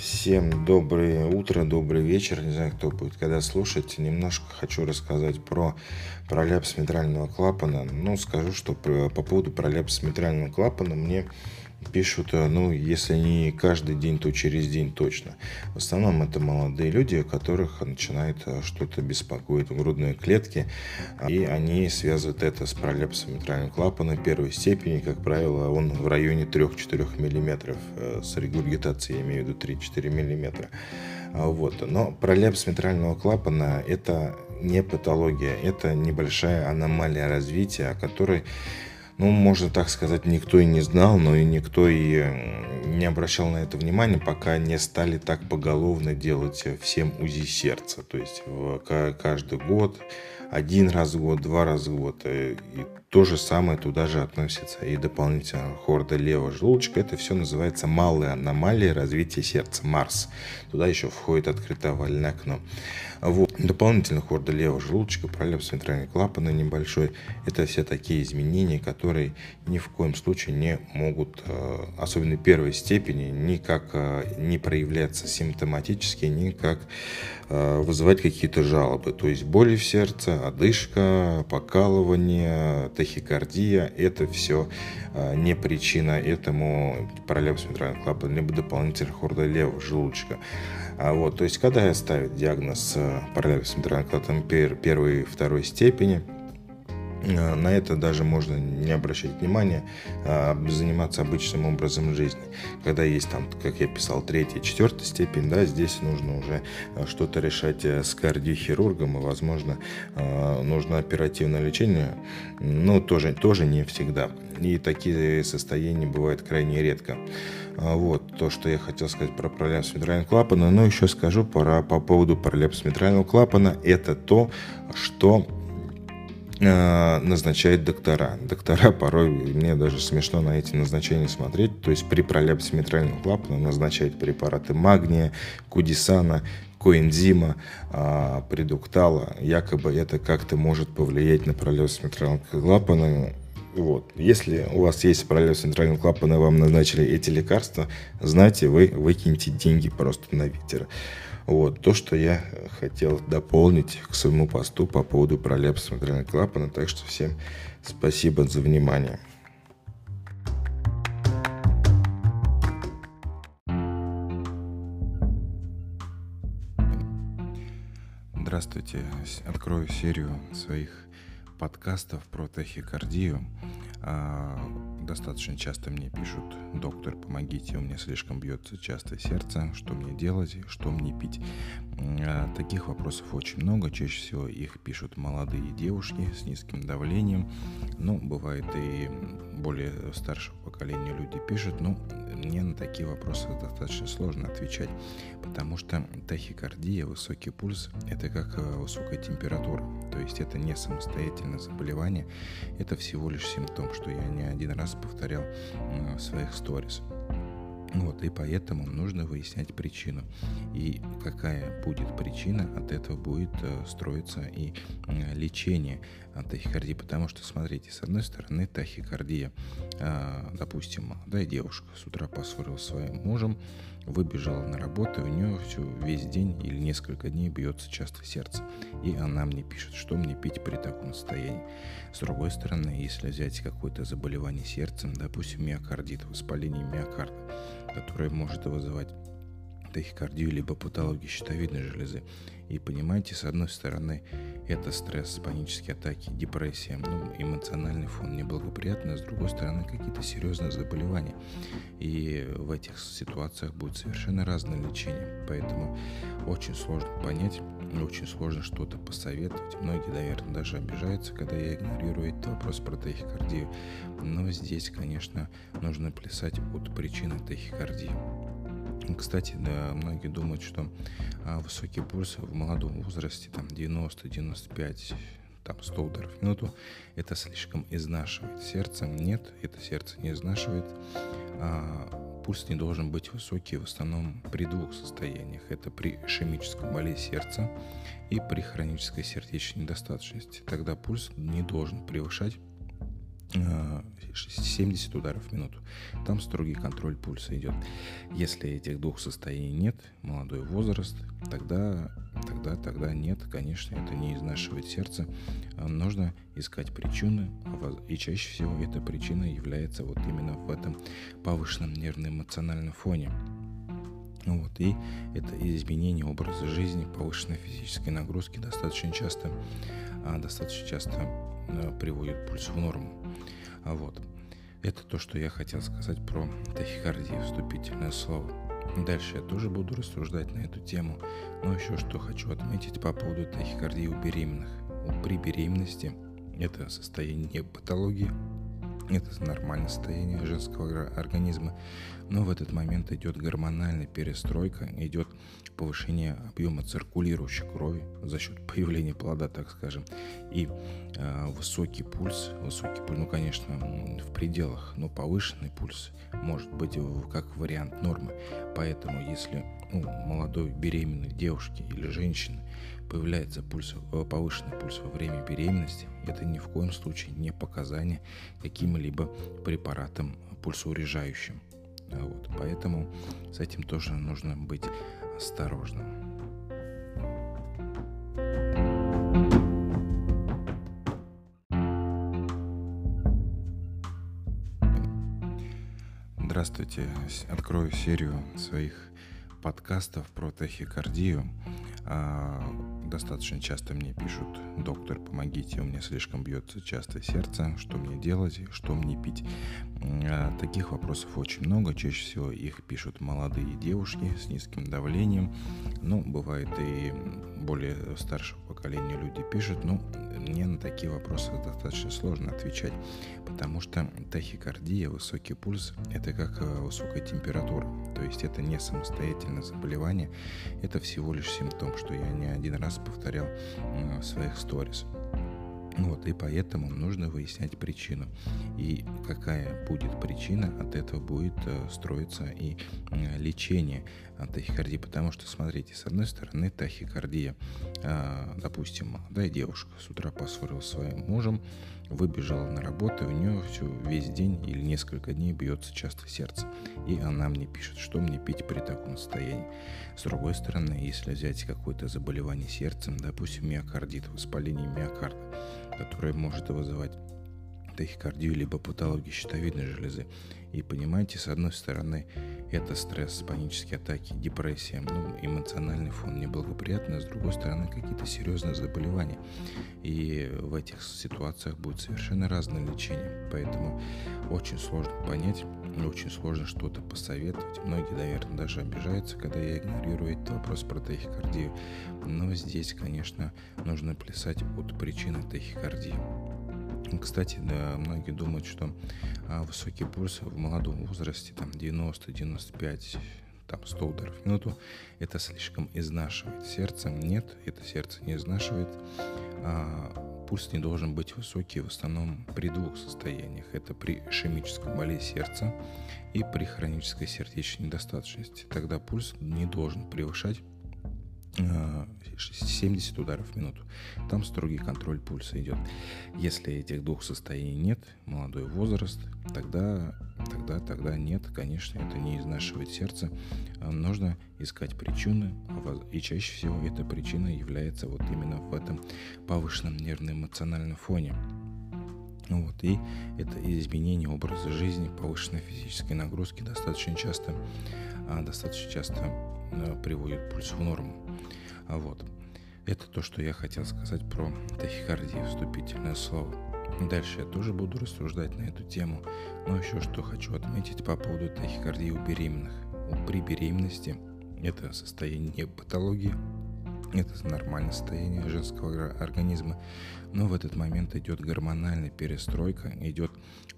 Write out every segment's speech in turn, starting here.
Всем доброе утро, добрый вечер. Не знаю, кто будет когда слушать. Немножко хочу рассказать про пролепс митрального клапана. Ну, скажу, что по поводу пролепса митрального клапана мне пишут, э, ну, если не каждый день, то через день точно. В основном это молодые люди, которых начинает э, что-то беспокоить в грудной клетке, и они связывают это с пролепсом митрального клапана первой степени, как правило, он в районе 3-4 мм э, с регургитацией, я имею в виду 3-4 мм. Вот. Но пролепс митрального клапана – это не патология, это небольшая аномалия развития, о которой ну, можно так сказать, никто и не знал, но и никто и не обращал на это внимания, пока не стали так поголовно делать всем УЗИ сердца. То есть каждый год, один раз в год, два раза в год. Э, и то же самое туда же относится и дополнительно хорда левого желудочка. Это все называется малые аномалии развития сердца, Марс. Туда еще входит открытое овальное окно. Вот. Дополнительно хорда левого желудочка, пролеп центрального клапана небольшой. Это все такие изменения, которые ни в коем случае не могут, э, особенно первой степени, никак э, не проявляться симптоматически, никак вызывать какие-то жалобы. То есть боли в сердце, одышка, покалывание, тахикардия – это все а, не причина этому пролепс митрального клапана, либо дополнительный хорда левого желудочка. А вот, то есть, когда ставят диагноз пролепс митрального клапана первой и второй степени – Э, на это даже можно не обращать внимания, а заниматься обычным образом жизни. Когда есть там, как я писал, третья, четвертая степень, да, здесь нужно уже э, что-то решать э, с кардиохирургом, и, возможно, нужно оперативное лечение, но тоже, тоже не всегда. И такие состояния бывают крайне редко. Вот то, что я хотел сказать про пролепс митрального клапана. Но еще скажу про, по поводу пролепса митрального клапана. Это то, что Э, назначает доктора. Доктора порой, мне даже смешно на эти назначения смотреть, то есть при пролепсе митрального клапана назначают препараты магния, кудисана, коэнзима, а, предуктала. Якобы это как-то может повлиять на пролепс митрального клапана. Вот. Если у вас есть пролепс центрального клапана, вам назначили эти лекарства, знайте, вы выкиньте деньги просто на ветер. Вот, то, что я хотел дополнить к своему посту по поводу пролепса смотрельного клапана. Так что всем спасибо за внимание. Здравствуйте. Открою серию своих подкастов про тахикардию. А, достаточно часто мне пишут, доктор, помогите, у меня слишком бьется часто сердце, что мне делать, что мне пить. А, таких вопросов очень много, чаще всего их пишут молодые девушки с низким давлением, ну, бывает и более старшего поколения люди пишут, ну, мне на такие вопросы достаточно сложно отвечать, потому что тахикардия, высокий пульс, это как э, высокая температура, то есть это не самостоятельное заболевание, это всего лишь симптом, что я не один раз повторял в своих сторис. Вот, и поэтому нужно выяснять причину. И какая будет причина, от этого будет э, строиться и э, лечение тахикардии. Потому что, смотрите, с одной стороны, тахикардия, э, допустим, молодая девушка с утра поссорилась со своим мужем, выбежала на работу, и у нее все, весь день или несколько дней бьется часто сердце. И она мне пишет, что мне пить при таком состоянии. С другой стороны, если взять какое-то заболевание сердцем, допустим, миокардит, воспаление миокарда, которое может вызывать тахикардию либо патологию щитовидной железы. И понимаете, с одной стороны, это стресс, панические атаки, депрессия, ну, эмоциональный фон неблагоприятный, а с другой стороны, какие-то серьезные заболевания. И в этих ситуациях будет совершенно разное лечение. Поэтому очень сложно понять, очень сложно что-то посоветовать. Многие, наверное, даже обижаются, когда я игнорирую этот вопрос про тахикардию. Но здесь, конечно, нужно плясать от причины тахикардии. Кстати, да, многие думают, что а, высокий пульс в молодом возрасте, там 90-95, там 100 ударов в минуту, это слишком изнашивает сердце. Нет, это сердце не изнашивает. А, пульс не должен быть высокий в основном при двух состояниях. Это при ишемическом боли сердца и при хронической сердечной недостаточности. Тогда пульс не должен превышать 70 ударов в минуту. Там строгий контроль пульса идет. Если этих двух состояний нет, молодой возраст, тогда, тогда, тогда нет, конечно, это не изнашивает сердце. А нужно искать причины, и чаще всего эта причина является вот именно в этом повышенном нервно-эмоциональном фоне. Вот, и это изменение образа жизни, повышенной физической нагрузки достаточно часто, а, достаточно часто приводит пульс в норму. А вот. Это то, что я хотел сказать про тахикардию, вступительное слово. Дальше я тоже буду рассуждать на эту тему, но еще что хочу отметить по поводу тахикардии у беременных. При беременности это состояние патологии, это нормальное состояние женского организма, но в этот момент идет гормональная перестройка, идет повышение объема циркулирующей крови за счет появления плода, так скажем, и э, высокий пульс, высокий пульс, ну, конечно, в пределах, но повышенный пульс может быть как вариант нормы. Поэтому, если у молодой беременной девушки или женщины появляется пульс, э, повышенный пульс во время беременности, это ни в коем случае не показание каким-либо препаратом пульсоурежающим. Вот, поэтому с этим тоже нужно быть осторожным. Здравствуйте. Открою серию своих подкастов про тахикардию. Достаточно часто мне пишут, доктор, помогите, у меня слишком бьется часто сердце, что мне делать, что мне пить. А, таких вопросов очень много, чаще всего их пишут молодые девушки с низким давлением, ну, бывает и более старшего поколения люди пишут, но мне на такие вопросы достаточно сложно отвечать, потому что тахикардия, высокий пульс, это как э, высокая температура, то есть это не самостоятельное заболевание, это всего лишь симптом, что я не один раз повторял в своих сторис. Вот, и поэтому нужно выяснять причину. И какая будет причина, от этого будет э, строиться и э, лечение тахикардии. Потому что, смотрите, с одной стороны, тахикардия, э, допустим, молодая девушка с утра поссорилась со своим мужем, выбежала на работу, и у нее все, весь день или несколько дней бьется часто сердце. И она мне пишет, что мне пить при таком состоянии. С другой стороны, если взять какое-то заболевание сердцем, допустим, миокардит, воспаление миокарда, которое может вызывать тахикардию либо патологию щитовидной железы. И понимаете, с одной стороны, это стресс, панические атаки, депрессия, ну, эмоциональный фон неблагоприятный, а с другой стороны, какие-то серьезные заболевания. И в этих ситуациях будет совершенно разное лечение. Поэтому очень сложно понять, очень сложно что-то посоветовать. Многие, наверное, даже обижаются, когда я игнорирую этот вопрос про тахикардию. Но здесь, конечно, нужно плясать от причины тахикардии. Кстати, да, многие думают, что а, высокий пульс в молодом возрасте, там 90-95, там 100 ударов в минуту, это слишком изнашивает сердце. Нет, это сердце не изнашивает. А, пульс не должен быть высокий в основном при двух состояниях. Это при ишемическом болезни сердца и при хронической сердечной недостаточности. Тогда пульс не должен превышать 70 ударов в минуту. Там строгий контроль пульса идет. Если этих двух состояний нет, молодой возраст, тогда, тогда, тогда нет, конечно, это не изнашивает сердце. А нужно искать причины, и чаще всего эта причина является вот именно в этом повышенном нервно-эмоциональном фоне. Вот, и это изменение образа жизни, повышенной физической нагрузки достаточно часто, а, достаточно часто приводит пульс в норму. А вот. Это то, что я хотел сказать про тахикардию, вступительное слово. Дальше я тоже буду рассуждать на эту тему, но еще что хочу отметить по поводу тахикардии у беременных. При беременности это состояние патологии, это нормальное состояние женского организма, но в этот момент идет гормональная перестройка, идет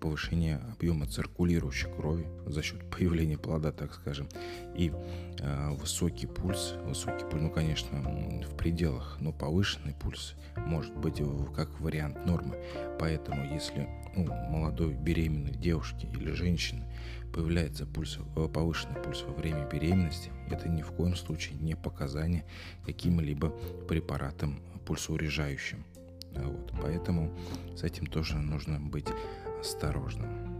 повышение объема циркулирующей крови за счет появления плода, так скажем, и э, высокий пульс, высокий пульс, ну, конечно, в пределах, но повышенный пульс может быть как вариант нормы. Поэтому, если у молодой беременной девушки или женщины появляется пульс, э, повышенный пульс во время беременности, это ни в коем случае не показание каким-либо препаратом пульсоурежающим. Вот, поэтому с этим тоже нужно быть осторожным.